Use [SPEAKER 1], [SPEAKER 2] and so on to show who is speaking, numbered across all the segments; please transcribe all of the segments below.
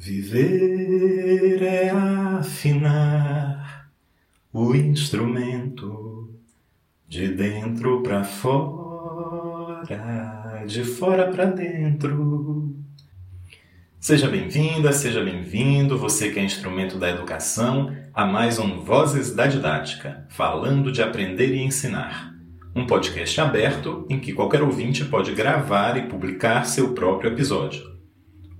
[SPEAKER 1] Viver é afinar o instrumento de dentro para fora, de fora para dentro. Seja bem-vinda, seja bem-vindo, você que é instrumento da educação, a mais um Vozes da Didática, falando de aprender e ensinar. Um podcast aberto em que qualquer ouvinte pode gravar e publicar seu próprio episódio.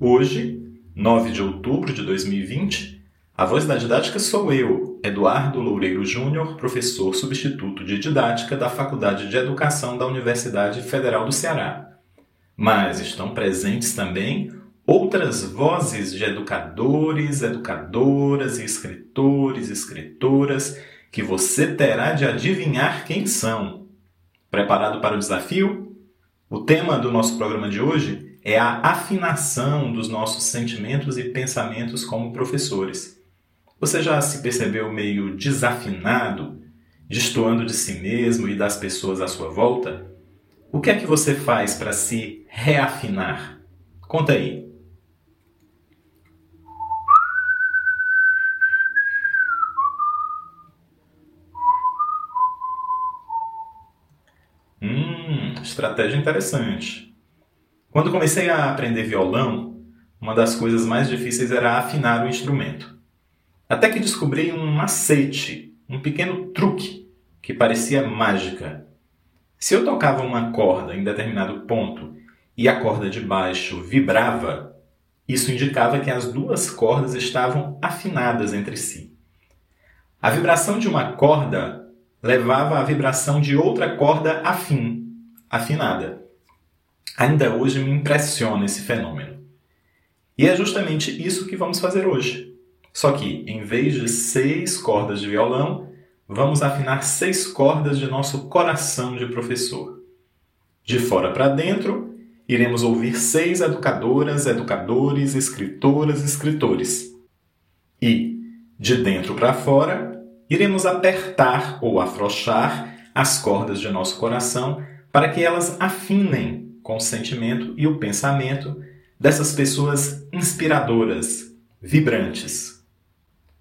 [SPEAKER 1] Hoje, 9 de outubro de 2020, a voz da didática sou eu, Eduardo Loureiro Júnior, professor substituto de didática da Faculdade de Educação da Universidade Federal do Ceará. Mas estão presentes também outras vozes de educadores, educadoras escritores, escritoras que você terá de adivinhar quem são. Preparado para o desafio? O tema do nosso programa de hoje é a afinação dos nossos sentimentos e pensamentos como professores. Você já se percebeu meio desafinado, destoando de si mesmo e das pessoas à sua volta? O que é que você faz para se reafinar? Conta aí. Hum, estratégia interessante. Quando comecei a aprender violão, uma das coisas mais difíceis era afinar o instrumento. Até que descobri um macete, um pequeno truque que parecia mágica. Se eu tocava uma corda em determinado ponto e a corda de baixo vibrava, isso indicava que as duas cordas estavam afinadas entre si. A vibração de uma corda levava à vibração de outra corda afim, afinada. Ainda hoje me impressiona esse fenômeno. E é justamente isso que vamos fazer hoje. Só que, em vez de seis cordas de violão, vamos afinar seis cordas de nosso coração de professor. De fora para dentro, iremos ouvir seis educadoras, educadores, escritoras, escritores. E, de dentro para fora, iremos apertar ou afrouxar as cordas de nosso coração para que elas afinem com o sentimento e o pensamento dessas pessoas inspiradoras, vibrantes.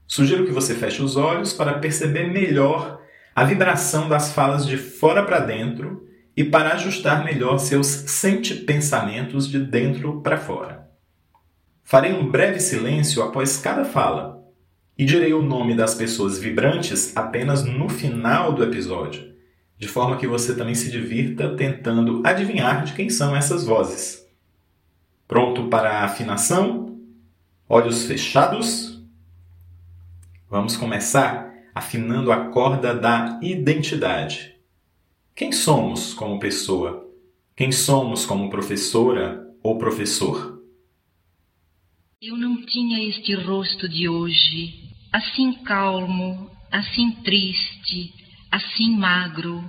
[SPEAKER 1] Sugiro que você feche os olhos para perceber melhor a vibração das falas de fora para dentro e para ajustar melhor seus sente-pensamentos de dentro para fora. Farei um breve silêncio após cada fala e direi o nome das pessoas vibrantes apenas no final do episódio de forma que você também se divirta tentando adivinhar de quem são essas vozes. Pronto para a afinação? Olhos fechados? Vamos começar afinando a corda da identidade. Quem somos como pessoa? Quem somos como professora ou professor?
[SPEAKER 2] Eu não tinha este rosto de hoje, assim calmo, assim triste assim magro,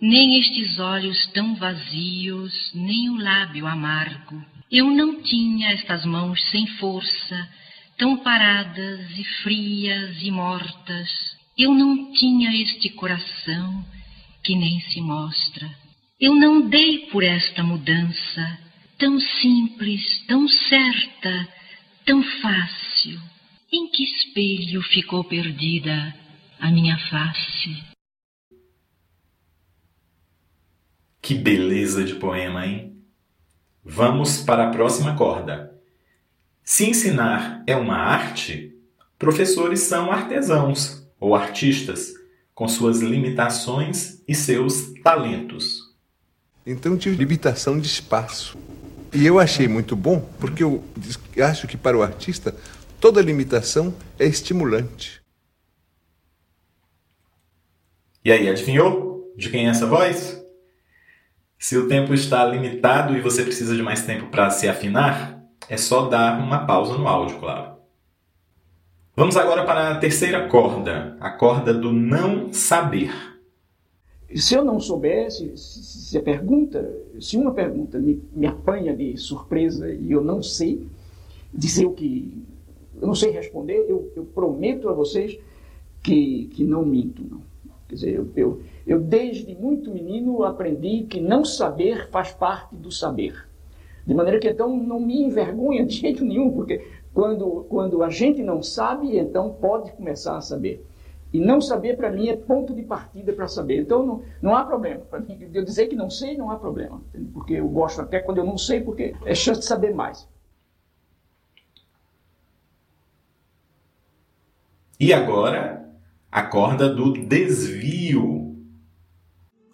[SPEAKER 2] nem estes olhos tão vazios, nem o lábio amargo. Eu não tinha estas mãos sem força, tão paradas e frias e mortas. Eu não tinha este coração que nem se mostra. Eu não dei por esta mudança, tão simples, tão certa, tão fácil. Em que espelho ficou perdida a minha face?
[SPEAKER 1] Que beleza de poema, hein? Vamos para a próxima corda. Se ensinar é uma arte, professores são artesãos ou artistas, com suas limitações e seus talentos.
[SPEAKER 3] Então tive limitação de espaço. E eu achei muito bom, porque eu acho que para o artista toda limitação é estimulante.
[SPEAKER 1] E aí, adivinhou de quem é essa voz? Se o tempo está limitado e você precisa de mais tempo para se afinar, é só dar uma pausa no áudio, claro. Vamos agora para a terceira corda, a corda do não saber.
[SPEAKER 4] Se eu não soubesse, se a pergunta, se uma pergunta me, me apanha de surpresa e eu não sei dizer o que, eu não sei responder, eu, eu prometo a vocês que, que não minto, não. Quer dizer, eu, eu eu, desde muito menino, aprendi que não saber faz parte do saber. De maneira que, então, não me envergonha de jeito nenhum, porque Quando, quando a gente não sabe, então pode começar a saber. E não saber, para mim, é ponto de partida para saber. Então, não, não há problema. Para mim, eu dizer que não sei, não há problema. Porque eu gosto até quando eu não sei, porque é chance de saber mais.
[SPEAKER 1] E agora, a corda do desvio.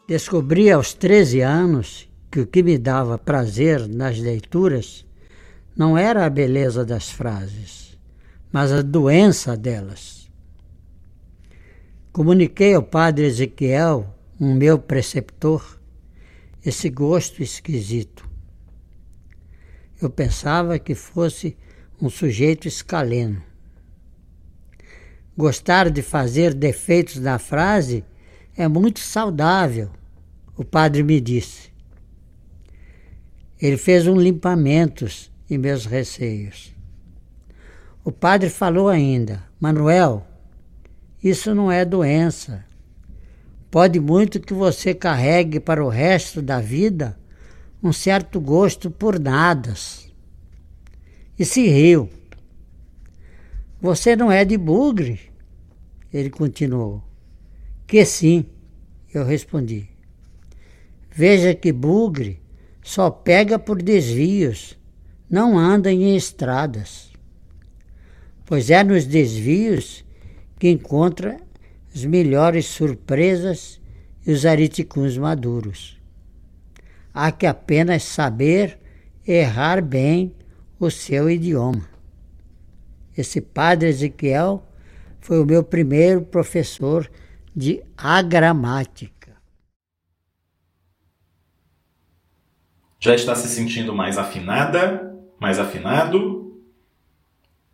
[SPEAKER 5] Descobri aos 13 anos que o que me dava prazer nas leituras não era a beleza das frases, mas a doença delas. Comuniquei ao padre Ezequiel, um meu preceptor, esse gosto esquisito. Eu pensava que fosse um sujeito escaleno. Gostar de fazer defeitos na frase é muito saudável, o padre me disse. Ele fez um limpamentos e meus receios. O padre falou ainda: Manuel, isso não é doença. Pode muito que você carregue para o resto da vida um certo gosto por nadas. E se riu. Você não é de bugre? Ele continuou. Que sim, eu respondi. Veja que bugre só pega por desvios não anda em estradas, pois é nos desvios que encontra as melhores surpresas e os ariticuns maduros. Há que apenas saber errar bem o seu idioma. Esse padre Ezequiel foi o meu primeiro professor de agramática.
[SPEAKER 1] Já está se sentindo mais afinada mais afinado,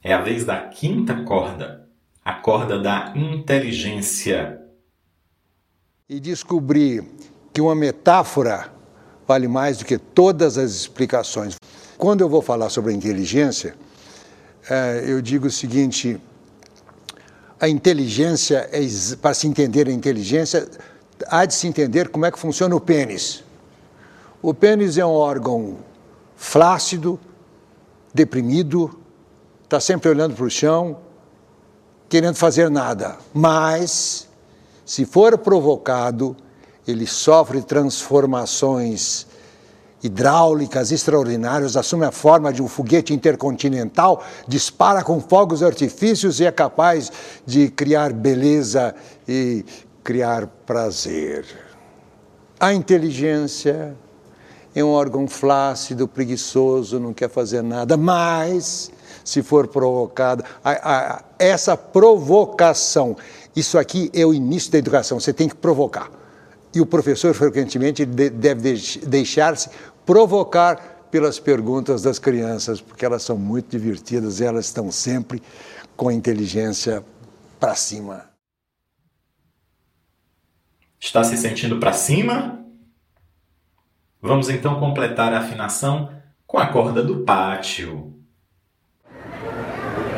[SPEAKER 1] é a vez da quinta corda, a corda da inteligência.
[SPEAKER 6] E descobri que uma metáfora vale mais do que todas as explicações. Quando eu vou falar sobre a inteligência, é, eu digo o seguinte: a inteligência, é, para se entender a inteligência, há de se entender como é que funciona o pênis. O pênis é um órgão flácido, deprimido, está sempre olhando para o chão, querendo fazer nada. Mas, se for provocado, ele sofre transformações hidráulicas extraordinárias, assume a forma de um foguete intercontinental, dispara com fogos artifícios e é capaz de criar beleza e criar prazer. A inteligência é um órgão flácido, preguiçoso, não quer fazer nada, mas se for provocado, a, a, essa provocação, isso aqui é o início da educação, você tem que provocar. E o professor, frequentemente, deve deixar-se provocar pelas perguntas das crianças, porque elas são muito divertidas, elas estão sempre com a inteligência para cima.
[SPEAKER 1] Está se sentindo para cima? Vamos então completar a afinação com a corda do pátio.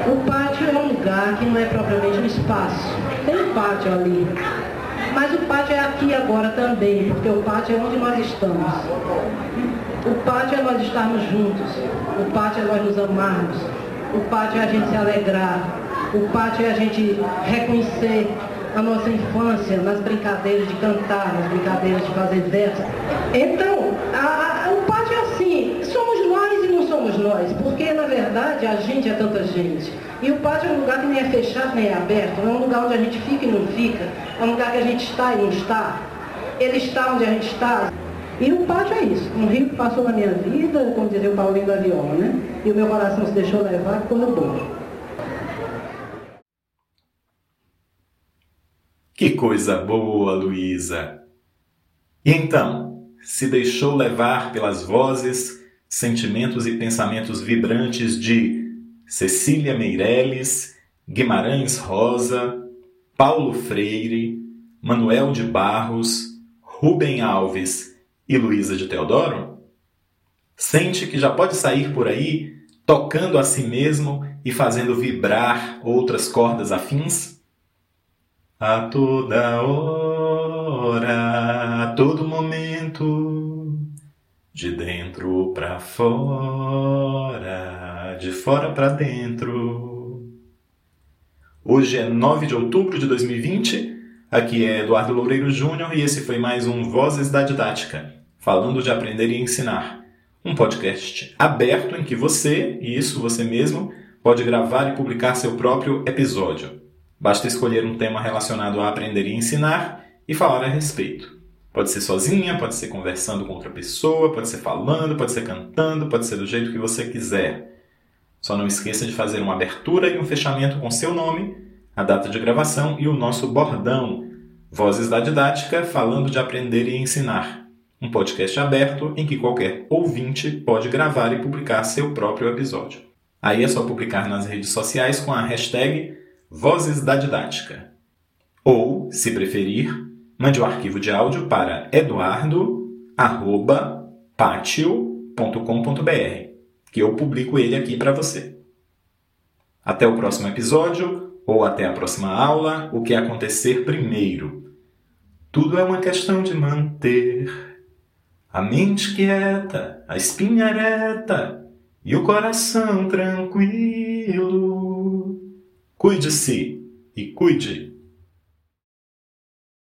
[SPEAKER 7] O pátio é um lugar que não é propriamente um espaço. Tem um pátio ali. Mas o pátio é aqui agora também, porque o pátio é onde nós estamos. O pátio é nós estarmos juntos. O pátio é nós nos amarmos. O pátio é a gente se alegrar. O pátio é a gente reconhecer a nossa infância nas brincadeiras de cantar, nas brincadeiras de fazer versos. Então, a, a, o pátio é assim, somos nós e não somos nós, porque na verdade a gente é tanta gente. E o pátio é um lugar que nem é fechado nem é aberto, não é um lugar onde a gente fica e não fica, é um lugar que a gente está e não está. Ele está onde a gente está. E o pátio é isso, um rio que passou na minha vida, como dizia o Paulinho da Viola, né? E o meu coração se deixou levar quando bom.
[SPEAKER 1] Que coisa boa, Luísa! E então, se deixou levar pelas vozes, sentimentos e pensamentos vibrantes de Cecília Meirelles, Guimarães Rosa, Paulo Freire, Manuel de Barros, Rubem Alves e Luísa de Teodoro? Sente que já pode sair por aí tocando a si mesmo e fazendo vibrar outras cordas afins? A toda hora, a todo momento, de dentro para fora, de fora para dentro. Hoje é 9 de outubro de 2020. Aqui é Eduardo Loureiro Júnior e esse foi mais um Vozes da Didática, falando de aprender e ensinar. Um podcast aberto em que você, e isso você mesmo, pode gravar e publicar seu próprio episódio. Basta escolher um tema relacionado a aprender e ensinar e falar a respeito. Pode ser sozinha, pode ser conversando com outra pessoa, pode ser falando, pode ser cantando, pode ser do jeito que você quiser. Só não esqueça de fazer uma abertura e um fechamento com seu nome, a data de gravação e o nosso bordão. Vozes da Didática falando de aprender e ensinar. Um podcast aberto em que qualquer ouvinte pode gravar e publicar seu próprio episódio. Aí é só publicar nas redes sociais com a hashtag Vozes da Didática. Ou, se preferir, Mande o arquivo de áudio para eduardo.patio.com.br, que eu publico ele aqui para você. Até o próximo episódio, ou até a próxima aula, o que acontecer primeiro. Tudo é uma questão de manter a mente quieta, a espinha ereta e o coração tranquilo. Cuide-se e cuide